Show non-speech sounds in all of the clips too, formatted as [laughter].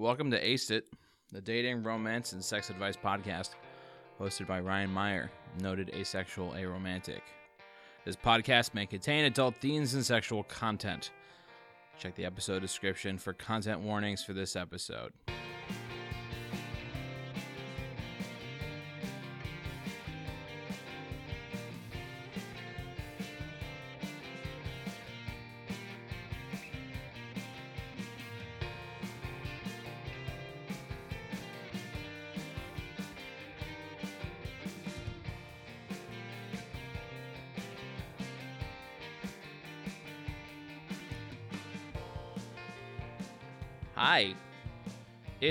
Welcome to Aced It, the dating, romance, and sex advice podcast hosted by Ryan Meyer, noted asexual aromantic. This podcast may contain adult themes and sexual content. Check the episode description for content warnings for this episode.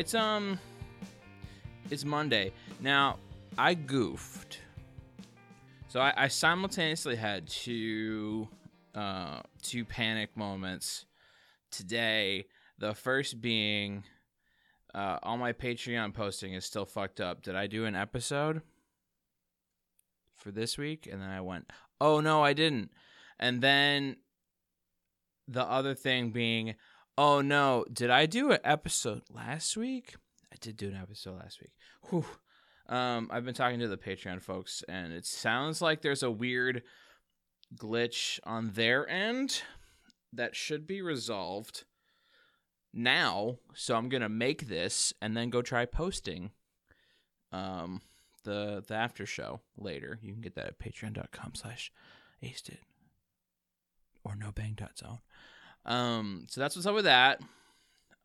It's um it's Monday. Now, I goofed. So I, I simultaneously had two uh two panic moments today. The first being uh all my Patreon posting is still fucked up. Did I do an episode for this week? And then I went, "Oh no, I didn't." And then the other thing being Oh no, did I do an episode last week? I did do an episode last week. Whew. Um, I've been talking to the Patreon folks, and it sounds like there's a weird glitch on their end that should be resolved now. So I'm gonna make this and then go try posting um the the after show later. You can get that at patreon.com slash aced or nobang.zone. Um, so that's what's up with that.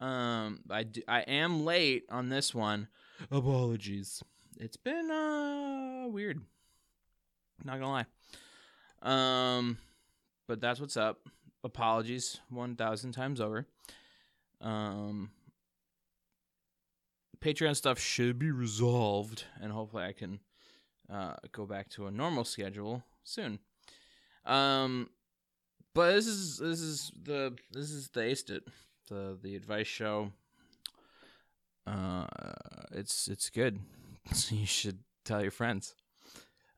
Um, I, do, I am late on this one. Apologies. It's been uh weird. Not gonna lie. Um, but that's what's up. Apologies one thousand times over. Um, Patreon stuff should be resolved, and hopefully I can uh go back to a normal schedule soon. Um, but this is this is the this is the aced it the the advice show. Uh it's it's good. [laughs] So you should tell your friends.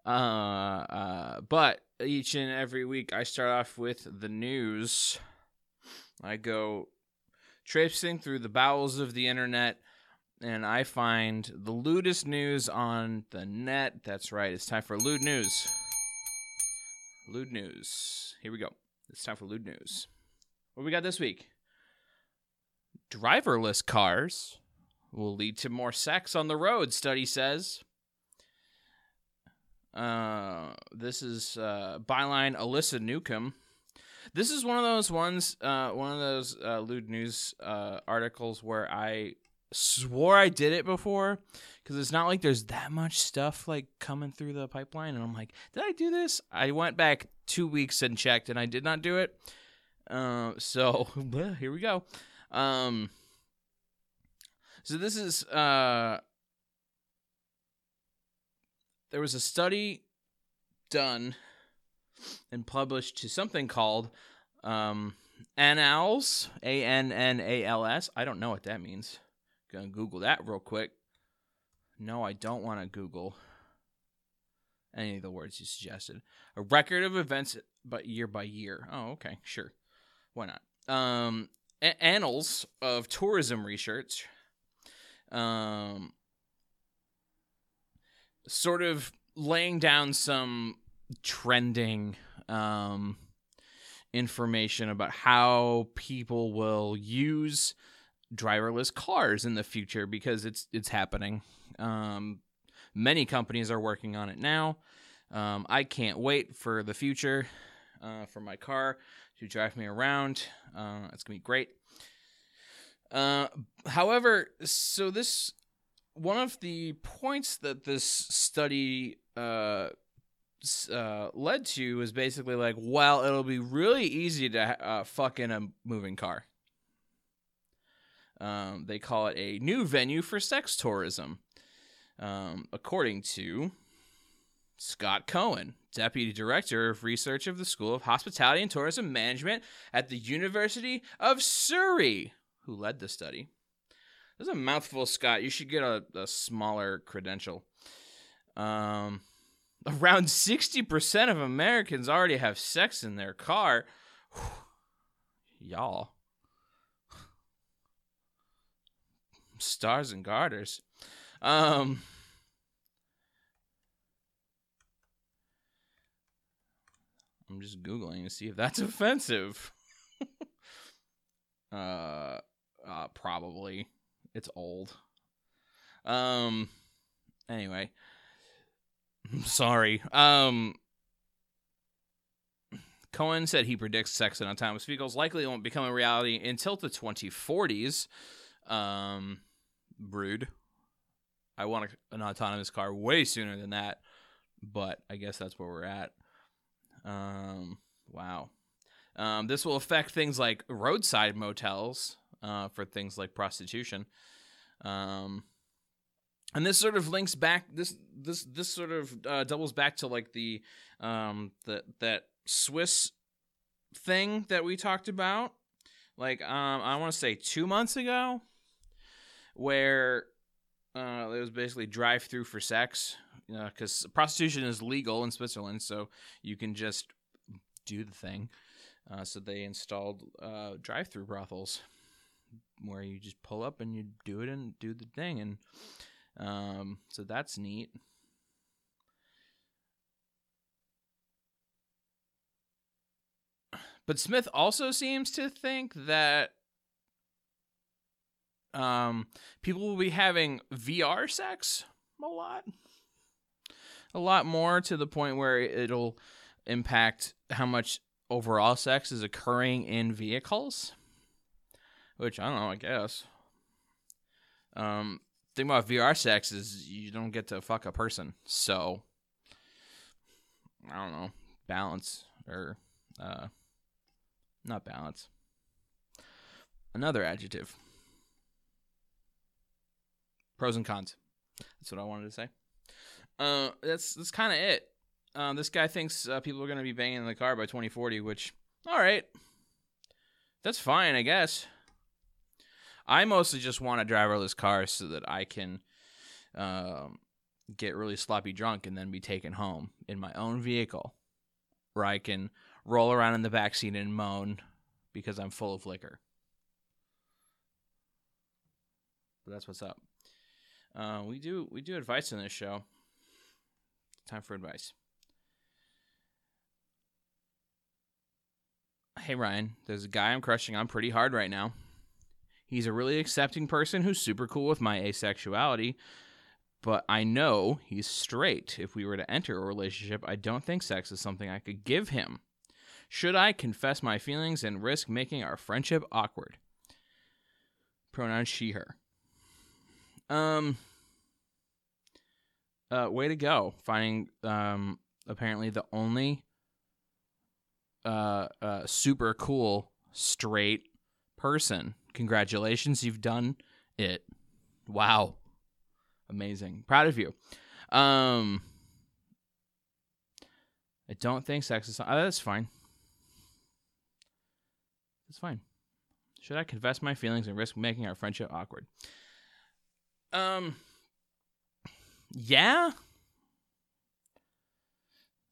Uh uh but each and every week i start off with the news. I go traipsing through the bowels of the internet and i find the lewdest news on the net. That's right it's time for lewd news. Lewd news. Here we go it's time for lewd news. What we got this week? Driverless cars will lead to more sex on the road, study says. Uh, this is uh, byline Alyssa Newcomb. This is one of those ones, uh, one of those uh, lewd news uh, articles where I swore I did it before because it's not like there's that much stuff like coming through the pipeline, and I'm like, did I do this? I went back two weeks and checked, and I did not do it. Uh, so [laughs] here we go. Um, so this is uh, there was a study done and published to something called um, Annals, A N N A L S. I don't know what that means. Gonna Google that real quick. No, I don't want to Google any of the words you suggested. A record of events, but year by year. Oh, okay, sure. Why not? Um, a- annals of tourism research. Um, sort of laying down some trending um information about how people will use driverless cars in the future because it's it's happening. Um, many companies are working on it now. Um, I can't wait for the future uh, for my car to drive me around. Uh, it's gonna be great. Uh, however, so this one of the points that this study uh, uh, led to is basically like, well, it'll be really easy to uh, fuck in a moving car. Um, they call it a new venue for sex tourism, um, according to Scott Cohen, Deputy Director of Research of the School of Hospitality and Tourism Management at the University of Surrey, who led the study. There's a mouthful, Scott. You should get a, a smaller credential. Um, around 60% of Americans already have sex in their car. [sighs] Y'all. [sighs] Stars and garters. Um. I'm just googling to see if that's [laughs] offensive. [laughs] uh, uh, probably. It's old. Um. Anyway, [laughs] sorry. Um. Cohen said he predicts sex in autonomous vehicles likely won't become a reality until the 2040s. Um, rude. I want an autonomous car way sooner than that, but I guess that's where we're at. Um, wow. Um, this will affect things like roadside motels uh, for things like prostitution. Um, and this sort of links back. This this this sort of uh, doubles back to like the um that Swiss thing that we talked about. Like um, I want to say two months ago, where uh, it was basically drive through for sex because uh, prostitution is legal in Switzerland, so you can just do the thing. Uh, so they installed uh, drive through brothels where you just pull up and you do it and do the thing, and um, so that's neat. But Smith also seems to think that um, people will be having VR sex a lot. A lot more to the point where it'll impact how much overall sex is occurring in vehicles. Which I don't know, I guess. Um, thing about VR sex is you don't get to fuck a person, so I don't know, balance or uh not balance. Another adjective. Pros and cons. That's what I wanted to say. Uh, that's that's kind of it. Uh, this guy thinks uh, people are going to be banging in the car by 2040, which, all right, that's fine, I guess. I mostly just want a driverless car so that I can um, get really sloppy drunk and then be taken home in my own vehicle, where I can roll around in the backseat and moan because I'm full of liquor. But that's what's up. Uh, we do we do advice in this show. Time for advice. Hey Ryan, there's a guy I'm crushing on pretty hard right now. He's a really accepting person who's super cool with my asexuality, but I know he's straight. If we were to enter a relationship, I don't think sex is something I could give him. Should I confess my feelings and risk making our friendship awkward? Pronoun she, her. Um, uh, way to go. Finding, um, apparently the only, uh, uh, super cool straight person. Congratulations, you've done it. Wow. Amazing. Proud of you. Um, I don't think sex is. Oh, that's fine. It's fine. Should I confess my feelings and risk making our friendship awkward? Um, yeah.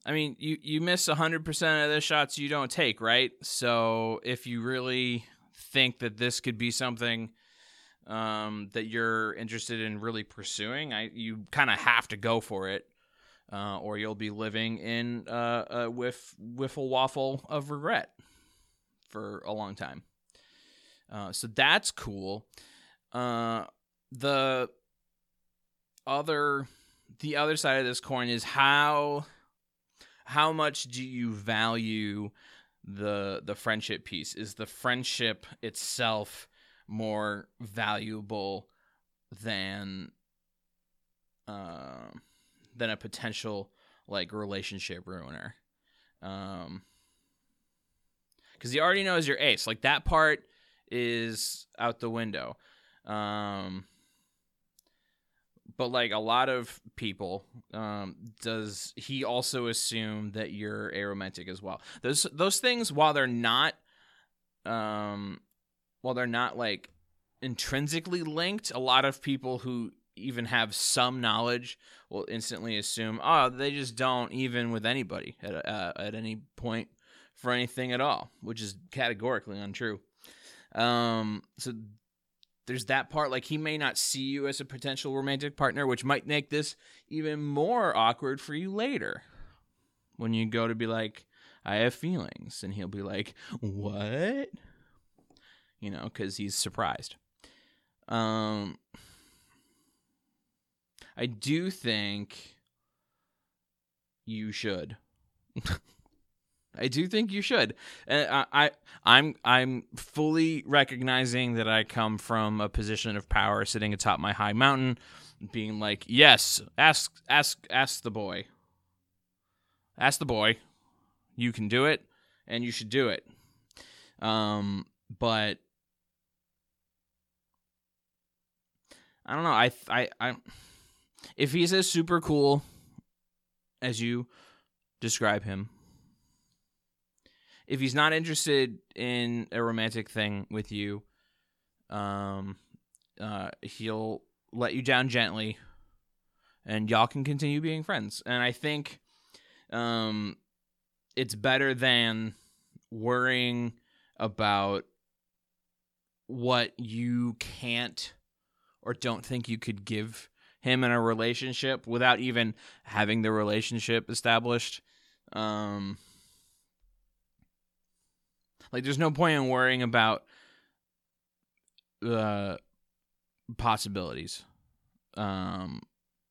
I mean, you you miss 100% of the shots you don't take, right? So, if you really think that this could be something um, that you're interested in really pursuing, I you kind of have to go for it, uh, or you'll be living in uh, a whiff wiffle waffle of regret for a long time. Uh, so that's cool. Uh, the other the other side of this coin is how how much do you value the the friendship piece? Is the friendship itself more valuable than uh, than a potential like relationship ruiner? Um, because he already knows your ace. Like that part is out the window. Um, but like a lot of people, um, does he also assume that you're aromantic as well? Those those things, while they're not, um, while they're not like intrinsically linked, a lot of people who even have some knowledge will instantly assume, oh, they just don't even with anybody at uh, at any point for anything at all, which is categorically untrue. Um, so there's that part like he may not see you as a potential romantic partner which might make this even more awkward for you later. When you go to be like i have feelings and he'll be like what? You know cuz he's surprised. Um i do think you should [laughs] I do think you should. Uh, I, I am I'm fully recognizing that I come from a position of power, sitting atop my high mountain, being like, "Yes, ask ask ask the boy. Ask the boy. You can do it, and you should do it." Um, but I don't know. I I I if he's as super cool as you describe him if he's not interested in a romantic thing with you, um, uh, he'll let you down gently, and y'all can continue being friends. And I think, um, it's better than worrying about what you can't or don't think you could give him in a relationship without even having the relationship established. Um, like, there's no point in worrying about uh, possibilities. Um,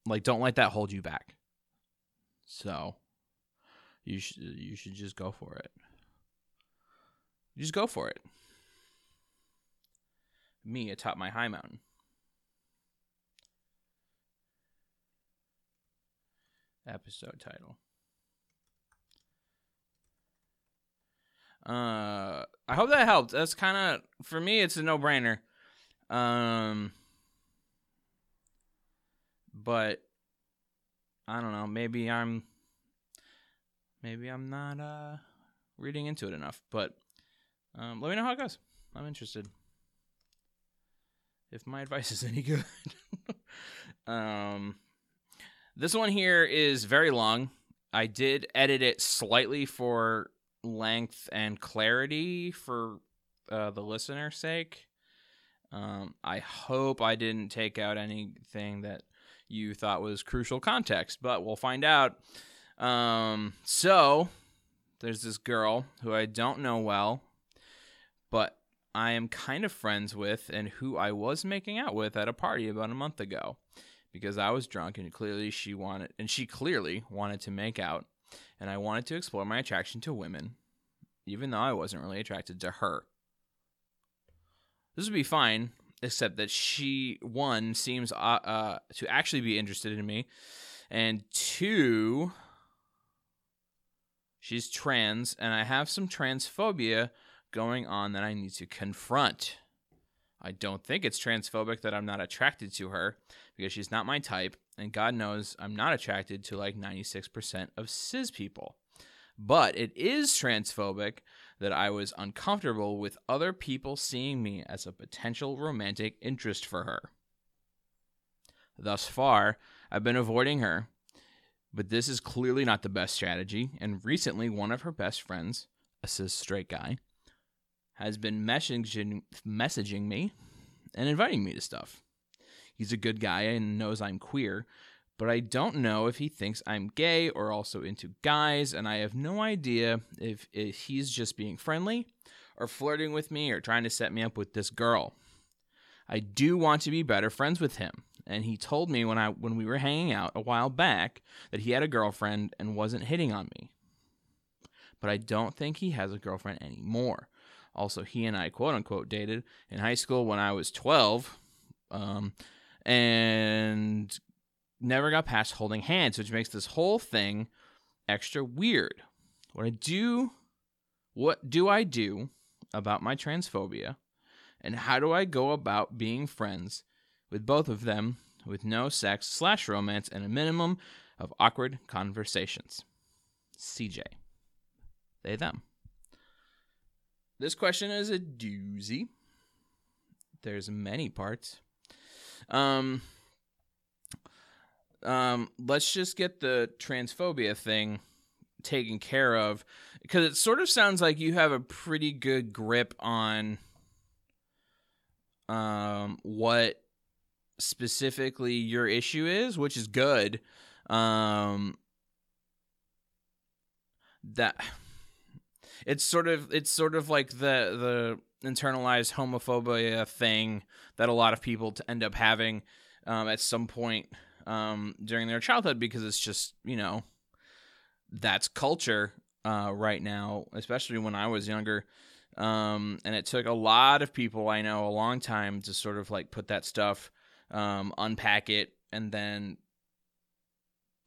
like, don't let that hold you back. So, you should you should just go for it. Just go for it. Me atop my high mountain. Episode title. Uh, I hope that helped. That's kind of for me. It's a no brainer. Um, but I don't know. Maybe I'm maybe I'm not uh reading into it enough. But um, let me know how it goes. I'm interested. If my [laughs] advice is any good. [laughs] um, this one here is very long. I did edit it slightly for length and clarity for uh, the listener's sake. Um, I hope I didn't take out anything that you thought was crucial context, but we'll find out. Um, so, there's this girl who I don't know well, but I am kind of friends with and who I was making out with at a party about a month ago because I was drunk and clearly she wanted and she clearly wanted to make out and I wanted to explore my attraction to women, even though I wasn't really attracted to her. This would be fine, except that she, one, seems uh, uh, to actually be interested in me, and two, she's trans, and I have some transphobia going on that I need to confront. I don't think it's transphobic that I'm not attracted to her because she's not my type, and God knows I'm not attracted to like 96% of cis people. But it is transphobic that I was uncomfortable with other people seeing me as a potential romantic interest for her. Thus far, I've been avoiding her, but this is clearly not the best strategy, and recently one of her best friends, a cis straight guy, has been messaging, messaging me and inviting me to stuff. He's a good guy and knows I'm queer, but I don't know if he thinks I'm gay or also into guys, and I have no idea if, if he's just being friendly or flirting with me or trying to set me up with this girl. I do want to be better friends with him, and he told me when I when we were hanging out a while back that he had a girlfriend and wasn't hitting on me. But I don't think he has a girlfriend anymore. Also, he and I quote unquote dated in high school when I was 12. Um, and never got past holding hands, which makes this whole thing extra weird. What I do, what do I do about my transphobia, and how do I go about being friends with both of them with no sex slash romance and a minimum of awkward conversations? CJ. They, them. This question is a doozy. There's many parts. Um, um, let's just get the transphobia thing taken care of because it sort of sounds like you have a pretty good grip on um, what specifically your issue is, which is good. Um, that it's sort of it's sort of like the the internalized homophobia thing that a lot of people end up having um, at some point um, during their childhood because it's just you know that's culture uh, right now, especially when I was younger. Um, and it took a lot of people I know a long time to sort of like put that stuff, um, unpack it, and then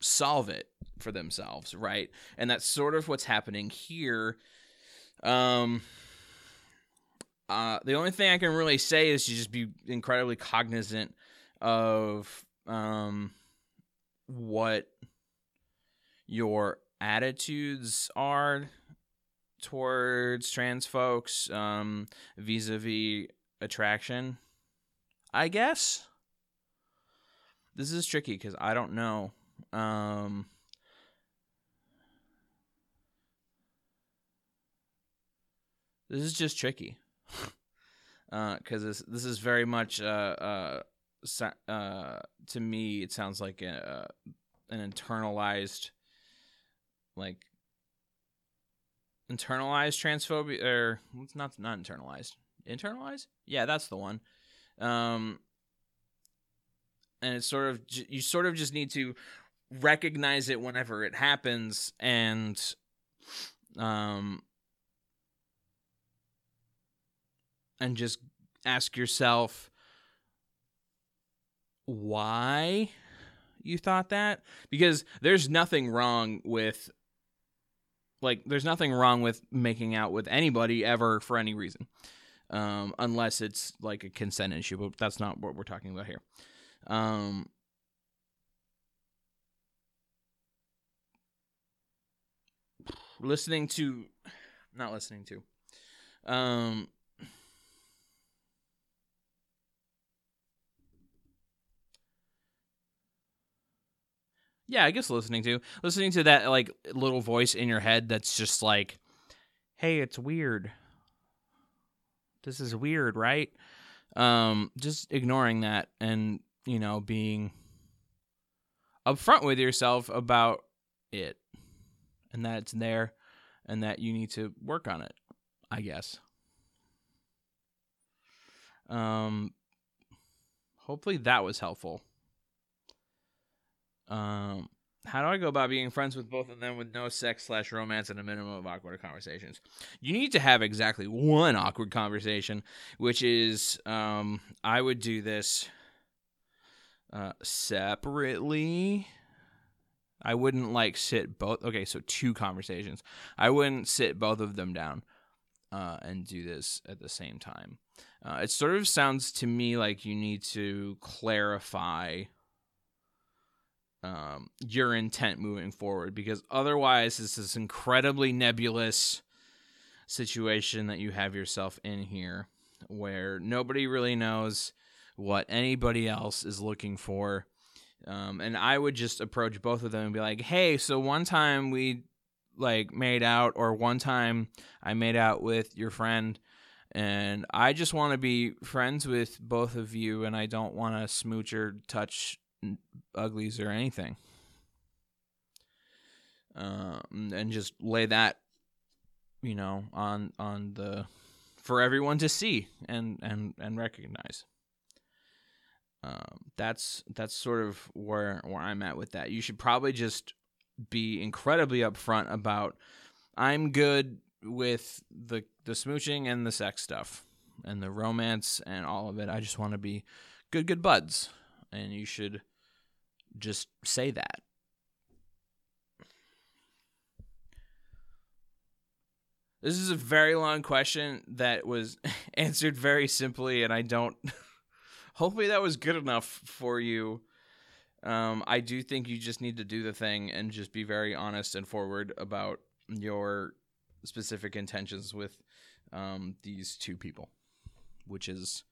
solve it for themselves, right? And that's sort of what's happening here. Um, uh, the only thing I can really say is to just be incredibly cognizant of um, what your attitudes are towards trans folks um, vis-a-vis attraction i guess. This is tricky because i don't know. Um, this is just tricky. Because uh, this this is very much uh, uh, uh, to me it sounds like a, an internalized like internalized transphobia or it's not not internalized internalized? Yeah that's the one. Um and it's sort of you sort of just need to recognize it whenever it happens and um and just ask yourself why you thought that? Because there's nothing wrong with like there's nothing wrong with making out with anybody ever for any reason um, unless it's like a consent issue but that's not what we're talking about here. Um, listening to not listening to um yeah i guess listening to listening to that like little voice in your head that's just like hey it's weird. This is weird right? Um just ignoring that and you know being upfront with yourself about it and that it's there and that you need to work on it i guess. Um hopefully that was helpful um, how do I go about being friends with both of them with no sex slash romance and a minimum of awkward conversations? You need to have exactly one awkward conversation, which is um, I would do this uh, separately. I wouldn't like sit both. Okay, so two conversations. I wouldn't sit both of them down uh, and do this at the same time. Uh, it sort of sounds to me like you need to clarify um, your intent moving forward because otherwise it's this incredibly nebulous situation that you have yourself in here where nobody really knows what anybody else is looking for. Um, and i would just approach both of them and be like hey so one time we like made out or one time i made out with your friend and i just want to be friends with both of you and i don't want to smooch or touch uglies or anything. Um, and just lay that, you know, on on the for everyone to see and and and recognize. Um, that's that's sort of where where I'm at with that. You should probably just be incredibly upfront about I'm good with the the smooching and the sex stuff and the romance and all of it. I just want to be good good buds and you should just say that. This is a very long question that was [laughs] answered very simply, and I don't. [laughs] Hopefully, that was good enough for you. Um, I do think you just need to do the thing and just be very honest and forward about your specific intentions with um, these two people, which is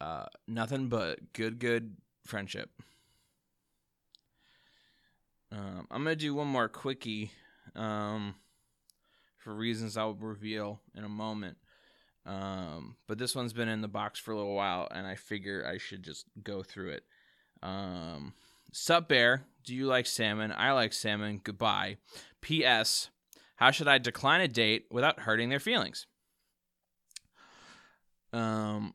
uh, nothing but good, good friendship. Um, I'm gonna do one more quickie, um, for reasons I'll reveal in a moment. Um, but this one's been in the box for a little while, and I figure I should just go through it. Um, Sup Bear, do you like salmon? I like salmon. Goodbye. P.S. How should I decline a date without hurting their feelings? Um,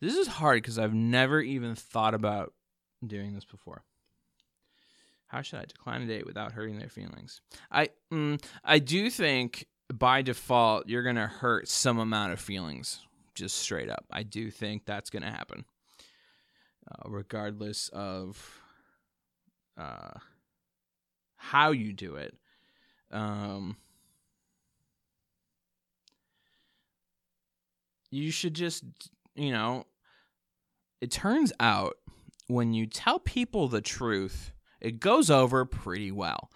this is hard because I've never even thought about doing this before. How should I decline a date without hurting their feelings? I mm, I do think by default you're gonna hurt some amount of feelings, just straight up. I do think that's gonna happen, uh, regardless of uh, how you do it. Um, you should just, you know, it turns out when you tell people the truth it goes over pretty well.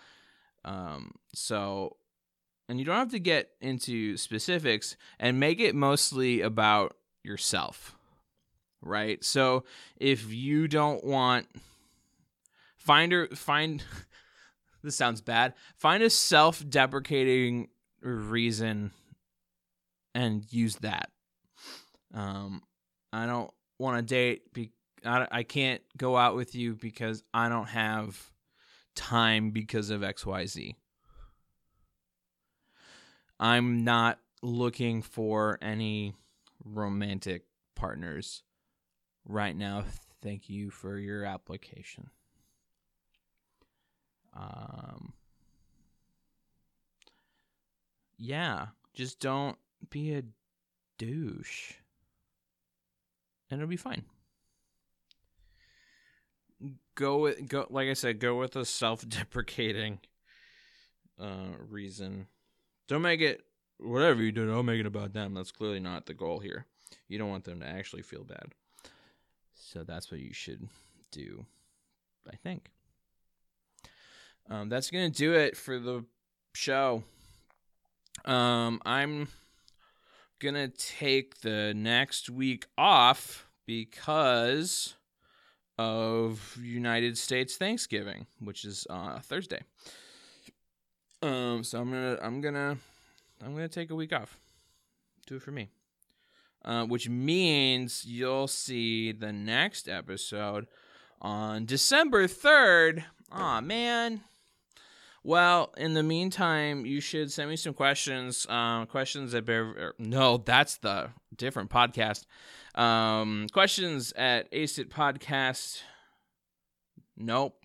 Um, so, and you don't have to get into specifics and make it mostly about yourself, right? So, if you don't want, find or find. [laughs] this sounds bad. Find a self-deprecating reason and use that. Um, I don't want to date be- I, I can't go out with you because I don't have time because of XYZ. I'm not looking for any romantic partners right now. Thank you for your application. Um, yeah, just don't be a douche, and it'll be fine go with go like I said, go with a self-deprecating uh reason. Don't make it whatever you do, don't make it about them. That's clearly not the goal here. You don't want them to actually feel bad. So that's what you should do, I think. Um, that's gonna do it for the show. Um, I'm gonna take the next week off because of United States Thanksgiving, which is uh, Thursday. Um, so I'm gonna I'm gonna I'm gonna take a week off. Do it for me. Uh, which means you'll see the next episode on December third. Aw man. Well, in the meantime, you should send me some questions. Uh, questions at Bear. Er, no, that's the different podcast. Um, questions at Aced It Podcast. Nope.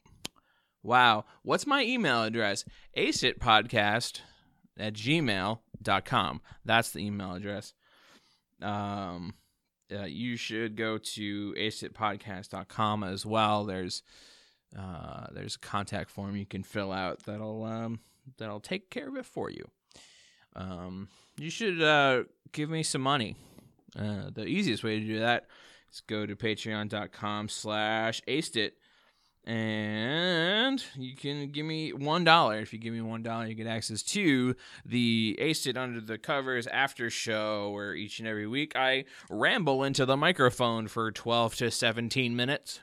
Wow. What's my email address? Podcast at gmail.com. That's the email address. Um, uh, you should go to aceditpodcast.com as well. There's uh, there's a contact form you can fill out that'll um, that'll take care of it for you. Um, you should uh, give me some money. Uh, the easiest way to do that is go to patreon.com slash acedit and you can give me one dollar. If you give me one dollar, you get access to the Aced It Under the Covers after show, where each and every week I ramble into the microphone for twelve to seventeen minutes.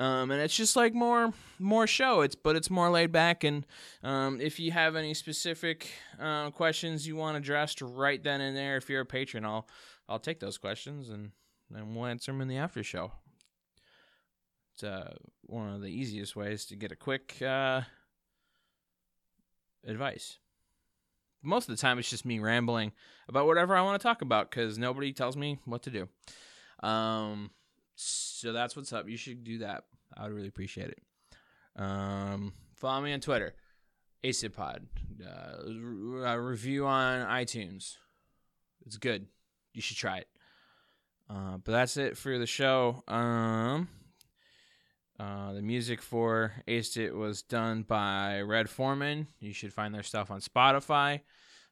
Um, and it's just like more more show. It's but it's more laid back. And um, if you have any specific uh, questions you want addressed right then and there, if you're a patron, I'll I'll take those questions and and we'll answer them in the after show. It's uh, one of the easiest ways to get a quick uh, advice. Most of the time, it's just me rambling about whatever I want to talk about because nobody tells me what to do. Um, so that's what's up. You should do that. I would really appreciate it. Um, follow me on Twitter, AcedItPod. Uh, review on iTunes. It's good you should try it. Uh, but that's it for the show. Um, uh, the music for Aced It was done by Red Foreman. You should find their stuff on Spotify.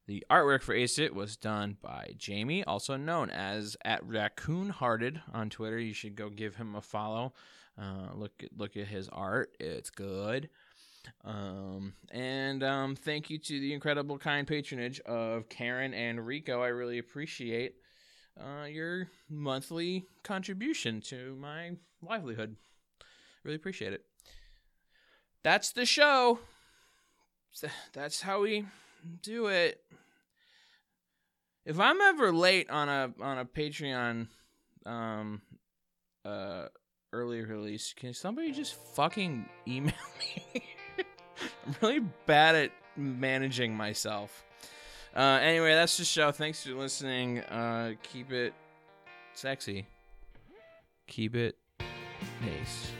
The artwork for Aced It was done by Jamie, also known as at Raccoon Hearted on Twitter. You should go give him a follow. Uh, look at look at his art; it's good. Um, and um, thank you to the incredible kind patronage of Karen and Rico. I really appreciate uh, your monthly contribution to my livelihood. Really appreciate it. That's the show. That's how we do it. if I'm ever late on a on a Patreon um uh early release, can somebody just fucking email [laughs] me? I'm really bad at managing myself. Uh, anyway, that's the show. Thanks for listening. Uh, keep it sexy. Keep it nice.